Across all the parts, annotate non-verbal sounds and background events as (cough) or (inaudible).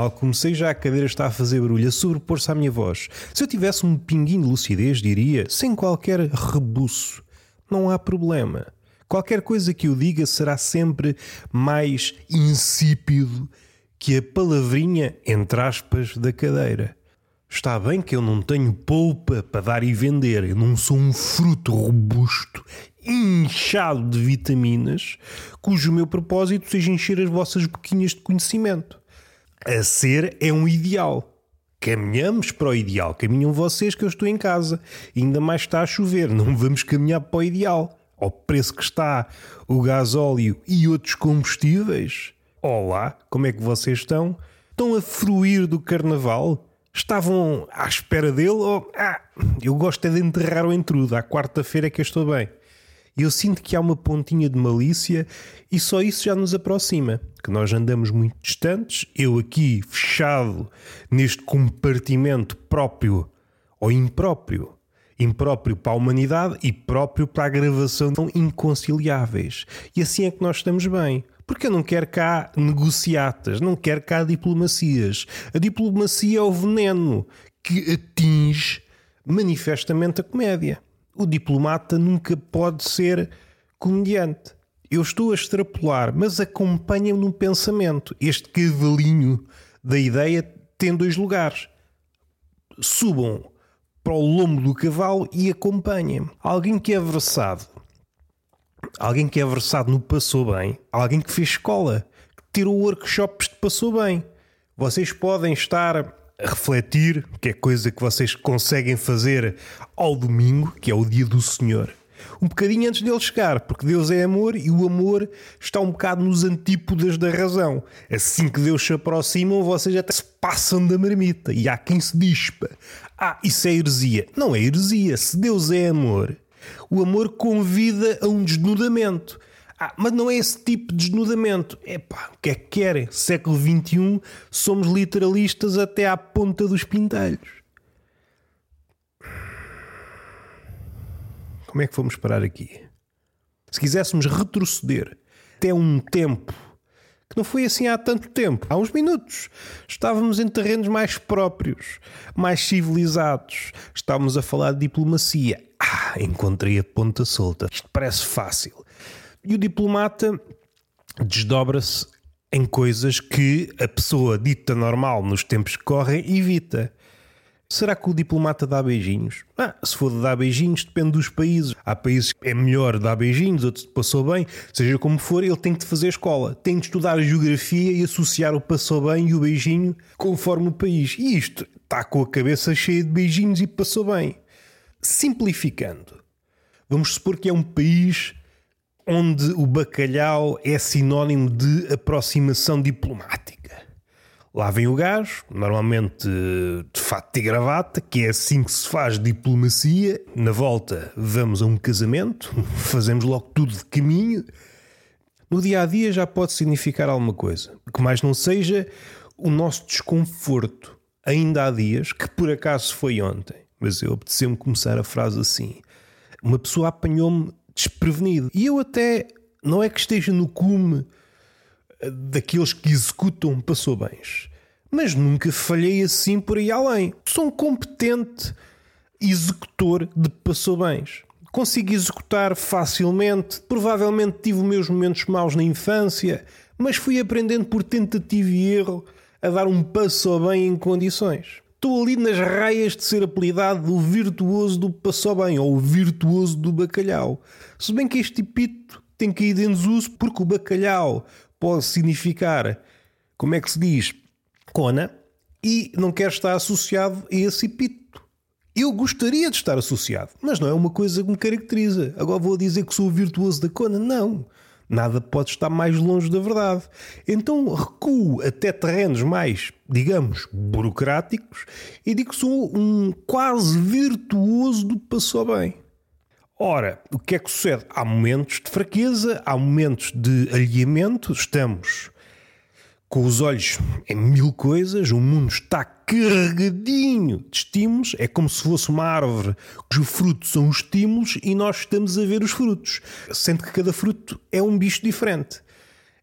Mal comecei, já a cadeira está a fazer barulho, a sobrepor-se à minha voz. Se eu tivesse um pinguinho de lucidez, diria, sem qualquer rebuço: não há problema. Qualquer coisa que eu diga será sempre mais insípido que a palavrinha, entre aspas, da cadeira. Está bem que eu não tenho polpa para dar e vender, eu não sou um fruto robusto, inchado de vitaminas, cujo meu propósito seja encher as vossas boquinhas de conhecimento. A ser é um ideal. Caminhamos para o ideal. Caminham vocês que eu estou em casa. Ainda mais está a chover. Não vamos caminhar para o ideal. Ao preço que está o gasóleo e outros combustíveis. Olá, como é que vocês estão? Estão a fruir do carnaval? Estavam à espera dele? Ou... Ah, eu gosto é de enterrar o entrudo. À quarta-feira é que eu estou bem. Eu sinto que há uma pontinha de malícia e só isso já nos aproxima. Que nós andamos muito distantes, eu aqui fechado neste compartimento próprio ou impróprio. Impróprio para a humanidade e próprio para a gravação tão inconciliáveis. E assim é que nós estamos bem. Porque eu não quero cá negociatas, não quero cá diplomacias. A diplomacia é o veneno que atinge manifestamente a comédia o diplomata nunca pode ser comediante. Eu estou a extrapolar, mas acompanha-me no pensamento. Este cavalinho da ideia tem dois lugares. Subam para o lombo do cavalo e acompanhem-me. Alguém que é versado, alguém que é versado no passou bem, alguém que fez escola, que tirou workshops de passou bem. Vocês podem estar refletir, que é coisa que vocês conseguem fazer ao domingo, que é o dia do Senhor. Um bocadinho antes dele chegar, porque Deus é amor e o amor está um bocado nos antípodas da razão. Assim que Deus se aproxima, vocês até se passam da marmita. E há quem se dispa. Ah, isso é heresia. Não é heresia. Se Deus é amor, o amor convida a um desnudamento. Ah, mas não é esse tipo de desnudamento. Epá, o que é que querem? Século XXI, somos literalistas até à ponta dos pintelhos. Como é que fomos parar aqui? Se quiséssemos retroceder até um tempo que não foi assim há tanto tempo, há uns minutos, estávamos em terrenos mais próprios, mais civilizados, estávamos a falar de diplomacia. Ah, encontrei a ponta solta. Isto parece fácil. E o diplomata desdobra-se em coisas que a pessoa dita normal nos tempos que correm evita. Será que o diplomata dá beijinhos? Ah, se for de dar beijinhos, depende dos países. Há países que é melhor dar beijinhos, outros passou bem. Seja como for, ele tem que fazer escola. Tem de estudar a geografia e associar o passou bem e o beijinho conforme o país. E isto está com a cabeça cheia de beijinhos e passou bem. Simplificando, vamos supor que é um país onde o bacalhau é sinónimo de aproximação diplomática. Lá vem o gajo, normalmente de fato e gravata, que é assim que se faz diplomacia. Na volta, vamos a um casamento, (laughs) fazemos logo tudo de caminho. No dia a dia já pode significar alguma coisa, que mais não seja o nosso desconforto. Ainda há dias, que por acaso foi ontem, mas eu apeteceu-me começar a frase assim: uma pessoa apanhou-me desprevenido. E eu até não é que esteja no cume eh, daqueles que executam passou bens, mas nunca falhei assim por aí além. Sou um competente executor de passou bens. Consigo executar facilmente. Provavelmente tive os meus momentos maus na infância, mas fui aprendendo por tentativa e erro a dar um passo bem em condições. Estou ali nas raias de ser apelidado o virtuoso do passou bem ou o virtuoso do bacalhau. Se bem que este epíteto tem caído em desuso porque o bacalhau pode significar, como é que se diz, cona, e não quer estar associado a esse epíteto. Eu gostaria de estar associado, mas não é uma coisa que me caracteriza. Agora vou dizer que sou virtuoso da cona? Não. Nada pode estar mais longe da verdade. Então recuo até terrenos mais, digamos, burocráticos e digo que sou um quase virtuoso do passou bem. Ora, o que é que sucede? Há momentos de fraqueza, há momentos de alinhamento, estamos com os olhos em mil coisas, o mundo está carregadinho de estímulos, é como se fosse uma árvore cujo fruto são os estímulos e nós estamos a ver os frutos, sendo que cada fruto é um bicho diferente.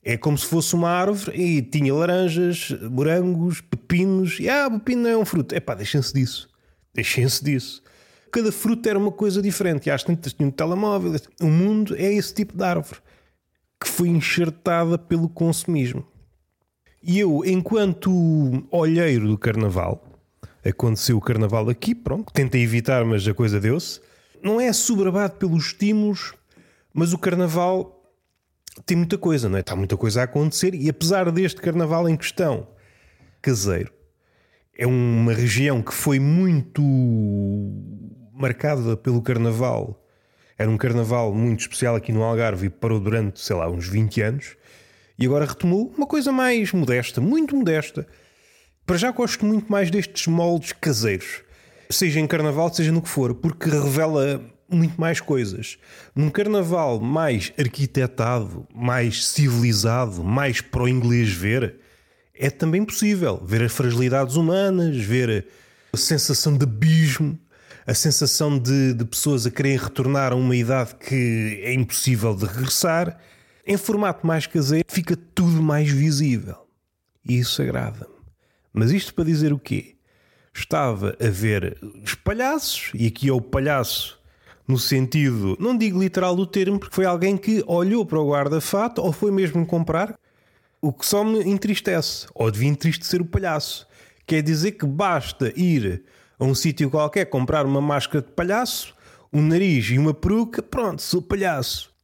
É como se fosse uma árvore e tinha laranjas, morangos, pepinos. E ah, pepino não é um fruto. É pá, deixem-se disso. Deixem-se disso. Cada fruto era uma coisa diferente. E às tantas tinha um telemóvel. O mundo é esse tipo de árvore que foi enxertada pelo consumismo. E eu, enquanto olheiro do carnaval, aconteceu o carnaval aqui, pronto, tentei evitar, mas a coisa deu-se. Não é sobrabado pelos estímulos, mas o carnaval tem muita coisa, não é? Está muita coisa a acontecer e apesar deste carnaval em questão caseiro, é uma região que foi muito marcada pelo carnaval. Era um carnaval muito especial aqui no Algarve e parou durante, sei lá, uns 20 anos. E agora retomou uma coisa mais modesta, muito modesta. Para já gosto muito mais destes moldes caseiros, seja em carnaval, seja no que for, porque revela muito mais coisas. Num carnaval mais arquitetado, mais civilizado, mais para o inglês ver, é também possível ver as fragilidades humanas, ver a sensação de abismo, a sensação de, de pessoas a querem retornar a uma idade que é impossível de regressar. Em formato mais caseiro, fica tudo mais visível. E isso agrada-me. Mas isto para dizer o quê? Estava a ver os palhaços, e aqui é o palhaço no sentido, não digo literal do termo, porque foi alguém que olhou para o guarda-fato ou foi mesmo comprar, o que só me entristece, ou devia entristecer o palhaço. Quer dizer que basta ir a um sítio qualquer comprar uma máscara de palhaço, um nariz e uma peruca, pronto, sou palhaço.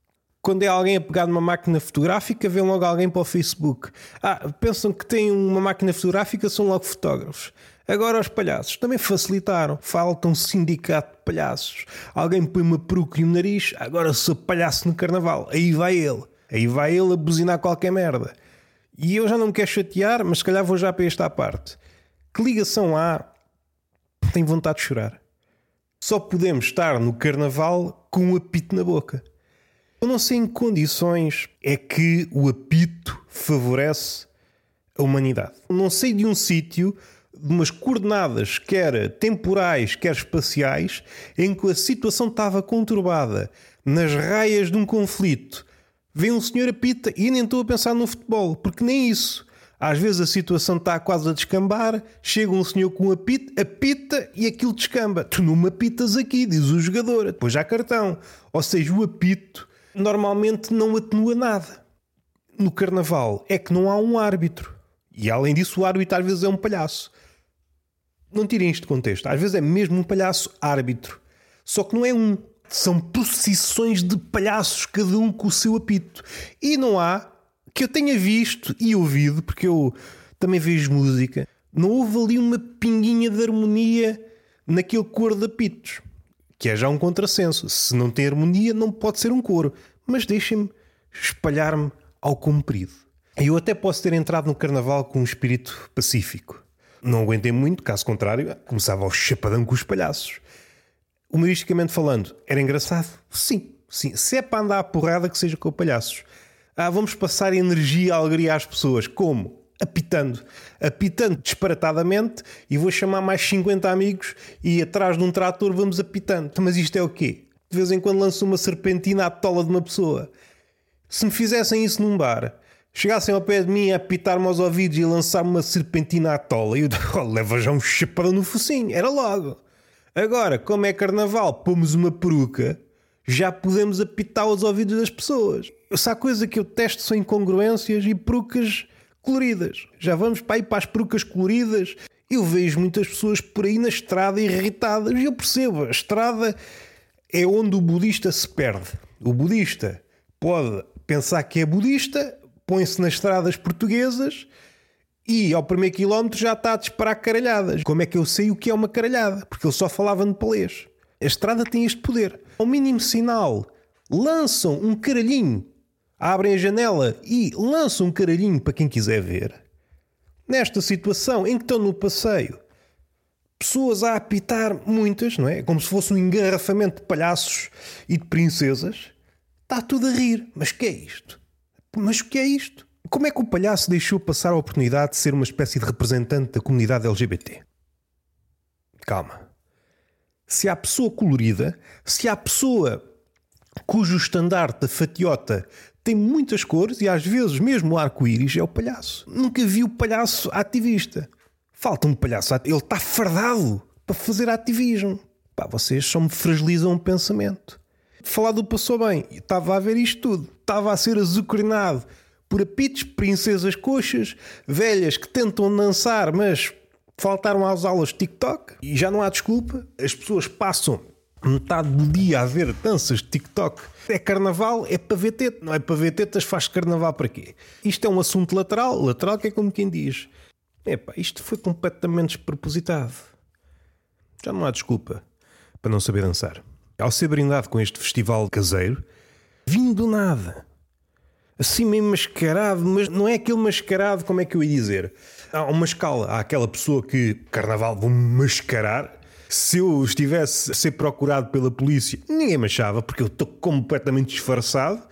Quando é alguém a pegar numa máquina fotográfica, vê logo alguém para o Facebook. Ah, pensam que têm uma máquina fotográfica, são logo fotógrafos. Agora os palhaços também facilitaram. Falta um sindicato de palhaços. Alguém põe uma peruca e um nariz, agora sou palhaço no carnaval. Aí vai ele. Aí vai ele a buzinar qualquer merda. E eu já não me quero chatear, mas se calhar vou já para esta parte. Que ligação há tenho vontade de chorar. Só podemos estar no carnaval com um apito na boca. Eu não sei em que condições é que o apito favorece a humanidade. Não sei de um sítio, de umas coordenadas, quer temporais, quer espaciais, em que a situação estava conturbada, nas raias de um conflito. Vem um senhor apita e nem estou a pensar no futebol, porque nem isso. Às vezes a situação está quase a descambar, chega um senhor com um apito, apita e aquilo descamba. Tu não me apitas aqui, diz o jogador, depois já cartão. Ou seja, o apito normalmente não atenua nada. No carnaval é que não há um árbitro. E além disso, o árbitro às vezes é um palhaço. Não tirem isto de contexto. Às vezes é mesmo um palhaço árbitro. Só que não é um. São procissões de palhaços, cada um com o seu apito. E não há que eu tenha visto e ouvido, porque eu também vejo música, não houve ali uma pinguinha de harmonia naquele coro de apitos, que é já um contrassenso. Se não tem harmonia, não pode ser um coro. Mas deixem-me espalhar-me ao comprido. Eu até posso ter entrado no carnaval com um espírito pacífico. Não aguentei muito, caso contrário, começava ao chapadão com os palhaços. Humoristicamente falando, era engraçado? Sim, sim. Se é para andar a porrada, que seja com palhaços. Ah, vamos passar energia alegria às pessoas. Como? Apitando. Apitando disparatadamente e vou chamar mais 50 amigos e atrás de um trator vamos apitando. Mas isto é o quê? De vez em quando lanço uma serpentina à tola de uma pessoa. Se me fizessem isso num bar, chegassem ao pé de mim a apitar-me aos ouvidos e lançar-me uma serpentina à tola, eu (laughs) oh, leva já um chapadão no focinho. Era logo. Agora, como é carnaval, pomos uma peruca, já podemos apitar aos ouvidos das pessoas. Se há coisa que eu testo são incongruências e perucas coloridas. Já vamos para aí para as perucas coloridas. Eu vejo muitas pessoas por aí na estrada irritadas e eu percebo, a estrada é onde o budista se perde. O budista pode pensar que é budista, põe-se nas estradas portuguesas e ao primeiro quilómetro já está a disparar caralhadas. Como é que eu sei o que é uma caralhada? Porque ele só falava de palês. A estrada tem este poder. Ao mínimo sinal, lançam um caralhinho abrem a janela e lançam um caralhinho para quem quiser ver. Nesta situação em que estão no passeio, pessoas a apitar, muitas, não é? Como se fosse um engarrafamento de palhaços e de princesas, está tudo a rir. Mas que é isto? Mas o que é isto? Como é que o palhaço deixou passar a oportunidade de ser uma espécie de representante da comunidade LGBT? Calma. Se há pessoa colorida, se há pessoa cujo estandarte da fatiota tem muitas cores e às vezes mesmo o arco-íris é o palhaço. Nunca vi o palhaço ativista. Falta um palhaço, ele está fardado para fazer ativismo. Pá, vocês só me fragilizam o pensamento. Falar do passou bem, estava a ver isto tudo, estava a ser azucrinado por apitos, princesas coxas, velhas que tentam dançar, mas faltaram às aulas de TikTok e já não há desculpa. As pessoas passam metade do dia a ver danças de TikTok. É carnaval, é para ver tetas. Não é para ver tetas, faz carnaval para quê? Isto é um assunto lateral. Lateral que é como quem diz. Epá, isto foi completamente despropositado. Já não há desculpa para não saber dançar. Ao ser brindado com este festival caseiro, vim do nada. Assim meio mascarado, mas não é aquele mascarado, como é que eu ia dizer? Há uma escala. Há aquela pessoa que, carnaval, vou mascarar se eu estivesse a ser procurado pela polícia, ninguém me achava, porque eu estou completamente disfarçado.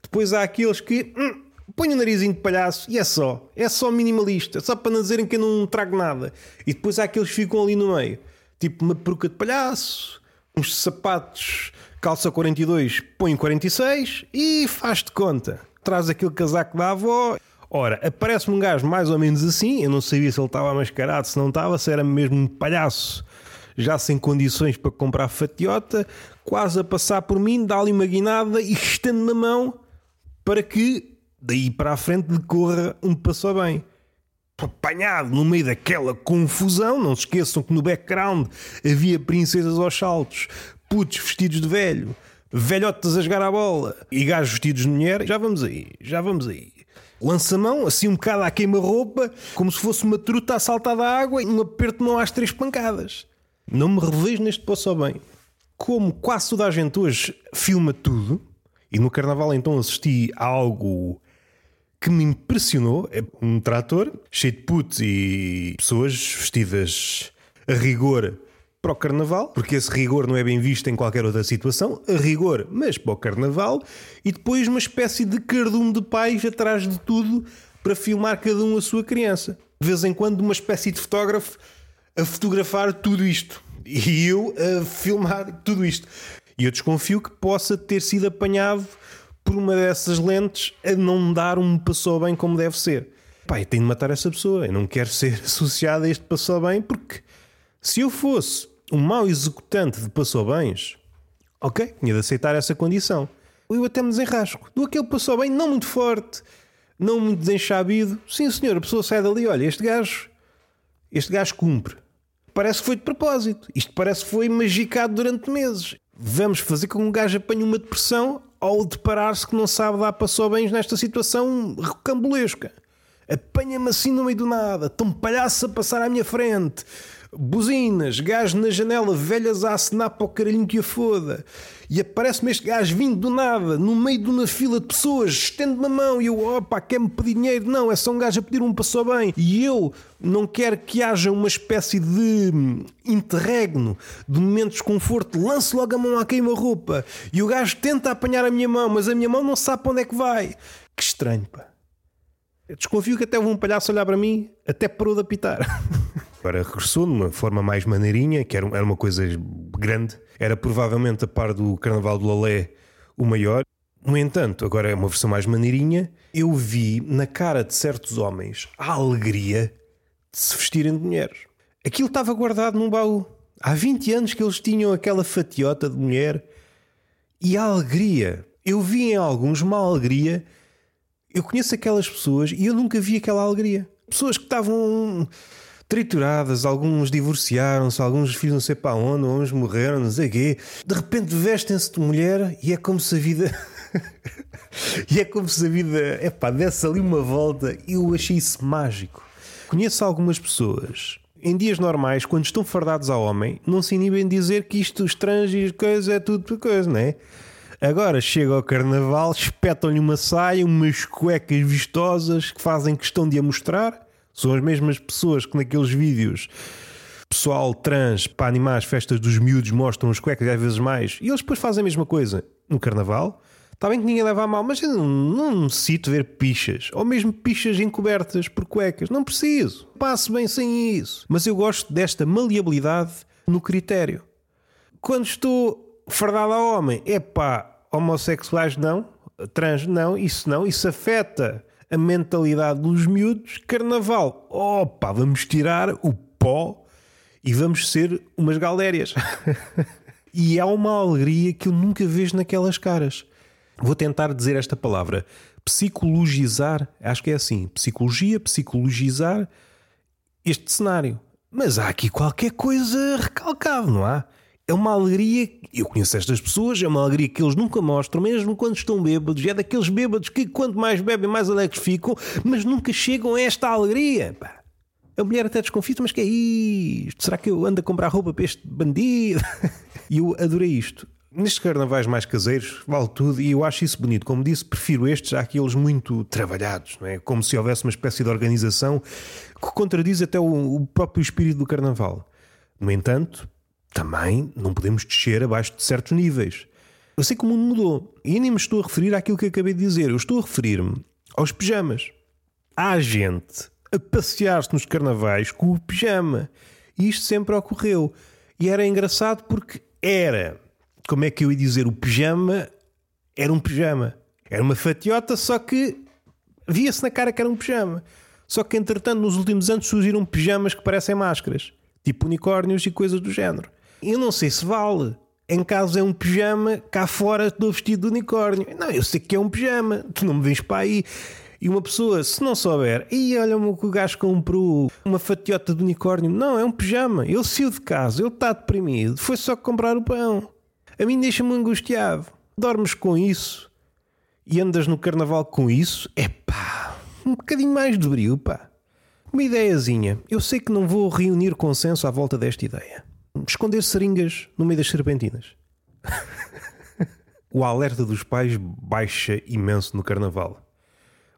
Depois há aqueles que hum, põem o narizinho de palhaço e é só. É só minimalista, só para não dizerem que eu não trago nada. E depois há aqueles que ficam ali no meio, tipo uma peruca de palhaço, uns sapatos, calça 42, põe 46 e faz de conta. Traz aquele casaco da avó. Ora, aparece-me um gajo mais ou menos assim. Eu não sabia se ele estava mascarado, se não estava, se era mesmo um palhaço já sem condições para comprar fatiota, quase a passar por mim, dá-lhe uma guinada e estende a mão para que daí para a frente decorra um passo bem. Apanhado no meio daquela confusão, não se esqueçam que no background havia princesas aos saltos, putos vestidos de velho, velhotas a jogar a bola e gajos vestidos de mulher. Já vamos aí, já vamos aí. Lança-mão, assim um bocado à queima-roupa, como se fosse uma truta a saltar da água e um aperto de mão às três pancadas. Não me revejo neste poço bem. Como quase toda a gente hoje filma tudo, e no carnaval então assisti a algo que me impressionou: é um trator cheio de putos e pessoas vestidas a rigor para o carnaval, porque esse rigor não é bem visto em qualquer outra situação, a rigor, mas para o carnaval, e depois uma espécie de cardume de pais atrás de tudo para filmar cada um a sua criança. De vez em quando, uma espécie de fotógrafo a fotografar tudo isto e eu a filmar tudo isto. E eu desconfio que possa ter sido apanhado por uma dessas lentes a não dar um passou bem como deve ser. Pai, tenho de matar essa pessoa. Eu não quero ser (laughs) associado a este passou bem porque se eu fosse um mau executante de passou bens, ok, tinha de aceitar essa condição. Eu até me desenrasco. Do aquele passou bem, não muito forte, não muito desenchabido. Sim, senhor, a pessoa sai dali, olha, este gajo, este gajo cumpre parece que foi de propósito. Isto parece que foi magicado durante meses. Vamos fazer com que um gajo apanhe uma depressão ao deparar-se que não sabe dar passou bens nesta situação recambulesca. Apanha-me assim no meio do nada, tão palhaço a passar à minha frente buzinas, gajo na janela, velhas a acenar para o caralhinho que a foda. E aparece-me este gajo vindo do nada, no meio de uma fila de pessoas, estende-me a mão e eu, opa, quer-me pedir dinheiro? Não, é só um gajo a pedir um passou bem. E eu não quero que haja uma espécie de interregno, de momento de desconforto, lance logo a mão à queima-roupa. E o gajo tenta apanhar a minha mão, mas a minha mão não sabe para onde é que vai. Que estranho, pá. Desconfio que até houve um palhaço olhar para mim, até parou de apitar. (laughs) Agora regressou de uma forma mais maneirinha, que era, uma coisa grande. Era provavelmente a par do Carnaval do Lolé o maior. No entanto, agora é uma versão mais maneirinha. Eu vi na cara de certos homens a alegria de se vestirem de mulheres. Aquilo estava guardado num baú. Há 20 anos que eles tinham aquela fatiota de mulher e a alegria. Eu vi em alguns uma alegria. Eu conheço aquelas pessoas e eu nunca vi aquela alegria. Pessoas que estavam trituradas, alguns divorciaram-se, alguns filhos não sei para onde, uns morreram, não sei quê. De repente vestem-se de mulher e é como se a vida. (laughs) e é como se a vida, epá, desse ali uma volta. Eu achei isso mágico. Conheço algumas pessoas em dias normais, quando estão fardados ao homem, não se inibem de dizer que isto, os e coisa, é tudo coisa, não é? Agora chega ao carnaval, espetam-lhe uma saia, umas cuecas vistosas que fazem questão de a mostrar são as mesmas pessoas que naqueles vídeos pessoal trans para animar as festas dos miúdos mostram as cuecas às vezes mais e eles depois fazem a mesma coisa no carnaval. Está bem que ninguém leva a mal, mas eu não, não necessito ver pichas ou mesmo pichas encobertas por cuecas. Não preciso. Passo bem sem isso. Mas eu gosto desta maleabilidade no critério. Quando estou fardado a homem, é pá, homossexuais não, trans, não, isso não, isso afeta a mentalidade dos miúdos. Carnaval, opa, vamos tirar o pó e vamos ser umas galérias. (laughs) e há uma alegria que eu nunca vejo naquelas caras. Vou tentar dizer esta palavra: psicologizar. Acho que é assim: psicologia, psicologizar este cenário. Mas há aqui qualquer coisa recalcado, não há? É uma alegria, eu conheço estas pessoas, é uma alegria que eles nunca mostram, mesmo quando estão bêbados. É daqueles bêbados que quanto mais bebem, mais alegres ficam, mas nunca chegam a esta alegria. Pá. A mulher até desconfia, mas que é isto? Será que eu ando a comprar roupa para este bandido? (laughs) e eu adorei isto. Nestes carnavais mais caseiros, vale tudo, e eu acho isso bonito. Como disse, prefiro estes àqueles muito trabalhados, não é? Como se houvesse uma espécie de organização que contradiz até o, o próprio espírito do carnaval. No entanto, também não podemos descer abaixo de certos níveis. Eu sei que o mundo mudou e nem me estou a referir àquilo que acabei de dizer. Eu estou a referir-me aos pijamas. Há gente a passear-se nos carnavais com o pijama. E isto sempre ocorreu. E era engraçado porque era. Como é que eu ia dizer? O pijama era um pijama. Era uma fatiota, só que via-se na cara que era um pijama. Só que, entretanto, nos últimos anos surgiram pijamas que parecem máscaras, tipo unicórnios e coisas do género. Eu não sei se vale. Em casa é um pijama, cá fora estou vestido de unicórnio. Não, eu sei que é um pijama, tu não me vens para aí. E uma pessoa, se não souber, e olha-me o que o gajo comprou, uma fatiota de unicórnio. Não, é um pijama. Ele saiu de casa, ele está deprimido, foi só comprar o pão. A mim deixa-me angustiado. Dormes com isso e andas no carnaval com isso, é pá, um bocadinho mais de brilho, pá. Uma ideiazinha. Eu sei que não vou reunir consenso à volta desta ideia esconder seringas no meio das serpentinas. (laughs) o alerta dos pais baixa imenso no carnaval.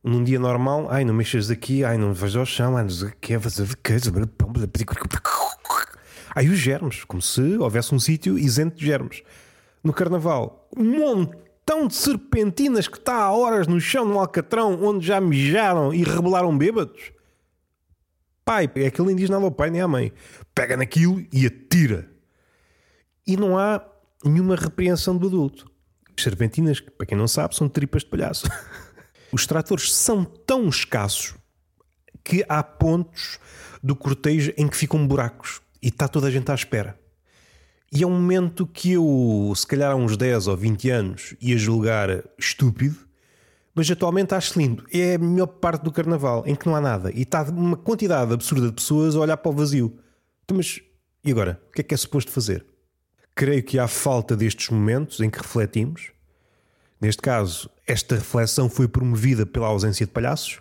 Num dia normal, ai, não mexas aqui, ai, não vais ao chão, ai, não sei o que, Ai, os germes, como se houvesse um sítio isento de germes. No carnaval, um montão de serpentinas que está há horas no chão no alcatrão onde já mijaram e rebelaram bêbados. Pai, é que nem diz nada ao pai nem à mãe. Pega naquilo e atira. E não há nenhuma repreensão do adulto. As serpentinas, para quem não sabe, são tripas de palhaço. (laughs) Os tratores são tão escassos que há pontos do cortejo em que ficam buracos e está toda a gente à espera. E é um momento que eu, se calhar há uns 10 ou 20 anos, ia julgar estúpido, mas atualmente acho lindo. É a melhor parte do carnaval, em que não há nada. E está uma quantidade absurda de pessoas a olhar para o vazio. Então, mas e agora? O que é que é suposto fazer? Creio que há falta destes momentos em que refletimos. Neste caso, esta reflexão foi promovida pela ausência de palhaços.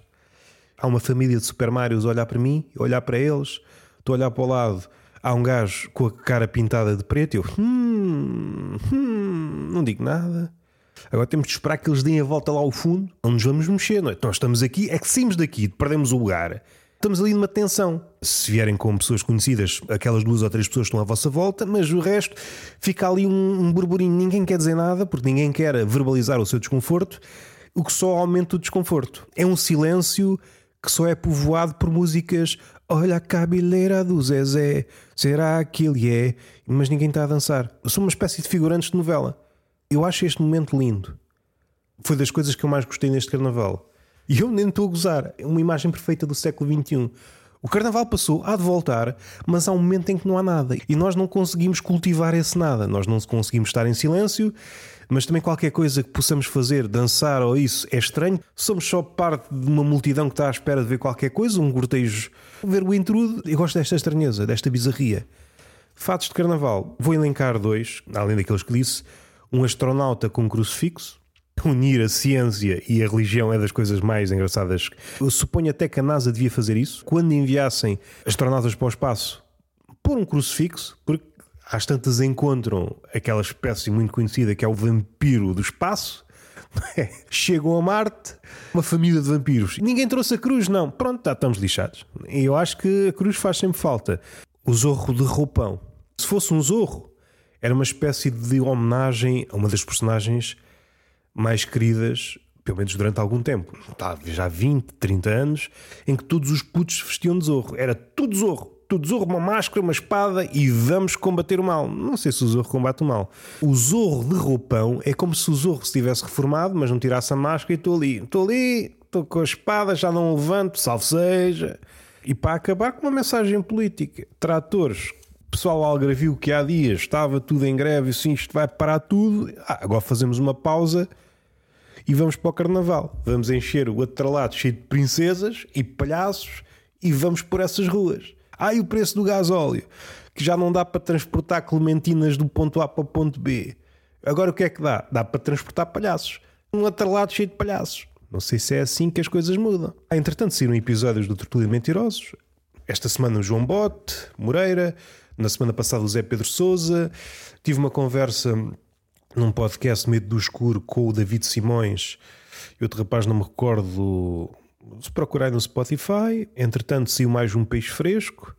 Há uma família de Super Marios a olhar para mim, a olhar para eles. Estou a olhar para o lado. Há um gajo com a cara pintada de preto. Eu, hum, hum, não digo nada. Agora temos de esperar que eles deem a volta lá ao fundo, onde nos vamos mexer, não é? Nós estamos aqui, é que saímos daqui, perdemos o lugar. Estamos ali numa tensão. Se vierem com pessoas conhecidas, aquelas duas ou três pessoas estão à vossa volta, mas o resto fica ali um, um burburinho. Ninguém quer dizer nada, porque ninguém quer verbalizar o seu desconforto, o que só aumenta o desconforto. É um silêncio que só é povoado por músicas. Olha a cabeleira do Zezé, será que ele é? Mas ninguém está a dançar. Eu sou uma espécie de figurantes de novela. Eu acho este momento lindo. Foi das coisas que eu mais gostei neste carnaval. E eu nem estou a gozar. É uma imagem perfeita do século XXI. O carnaval passou, há de voltar, mas há um momento em que não há nada. E nós não conseguimos cultivar esse nada. Nós não conseguimos estar em silêncio, mas também qualquer coisa que possamos fazer, dançar ou isso, é estranho. Somos só parte de uma multidão que está à espera de ver qualquer coisa, um cortejo. Ver o intrude. Eu gosto desta estranheza, desta bizarria. Fatos de carnaval. Vou elencar dois, além daqueles que disse um astronauta com um crucifixo. (laughs) Unir a ciência e a religião é das coisas mais engraçadas. Eu suponho até que a NASA devia fazer isso. Quando enviassem astronautas para o espaço, pôr um crucifixo, porque às tantas encontram aquela espécie muito conhecida que é o vampiro do espaço. (laughs) É? Chegam a Marte, uma família de vampiros. Ninguém trouxe a cruz, não. Pronto, já estamos lixados. Eu acho que a cruz faz sempre falta. O zorro de roupão. Se fosse um zorro, era uma espécie de homenagem a uma das personagens mais queridas, pelo menos durante algum tempo. Tá, já 20, 30 anos, em que todos os putos vestiam de zorro. Era tudo zorro. todo zorro, uma máscara, uma espada e vamos combater o mal. Não sei se o zorro combate o mal. O zorro de roupão é como se o zorro se tivesse reformado, mas não tirasse a máscara e estou ali. Estou ali, estou com a espada, já não levanto, salve seja. E para acabar com uma mensagem política, tratores, pessoal algravio que há dias estava tudo em greve, assim isto vai parar tudo. Ah, agora fazemos uma pausa e vamos para o carnaval. Vamos encher o atralado cheio de princesas e palhaços e vamos por essas ruas. Ah, e o preço do gasóleo, que já não dá para transportar clementinas do ponto A para o ponto B. Agora o que é que dá? Dá para transportar palhaços. Um atralado cheio de palhaços. Não sei se é assim que as coisas mudam. Ah, entretanto, saíram episódios do Tertúlio Mentirosos. Esta semana o João Bote, Moreira. Na semana passada o Zé Pedro Souza. Tive uma conversa num podcast Medo do Escuro com o David Simões e outro rapaz, não me recordo. Se procurarem no Spotify. Entretanto, saiu mais um peixe fresco.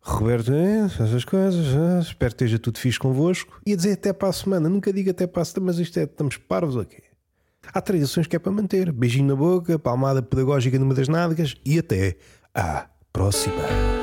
Roberto, é, essas coisas, é, espero que esteja tudo fixe convosco. Ia dizer até para a semana, nunca digo até para a semana, mas isto é, estamos parvos aqui. Há tradições que é para manter. Beijinho na boca, palmada pedagógica numa das nádegas e até à próxima.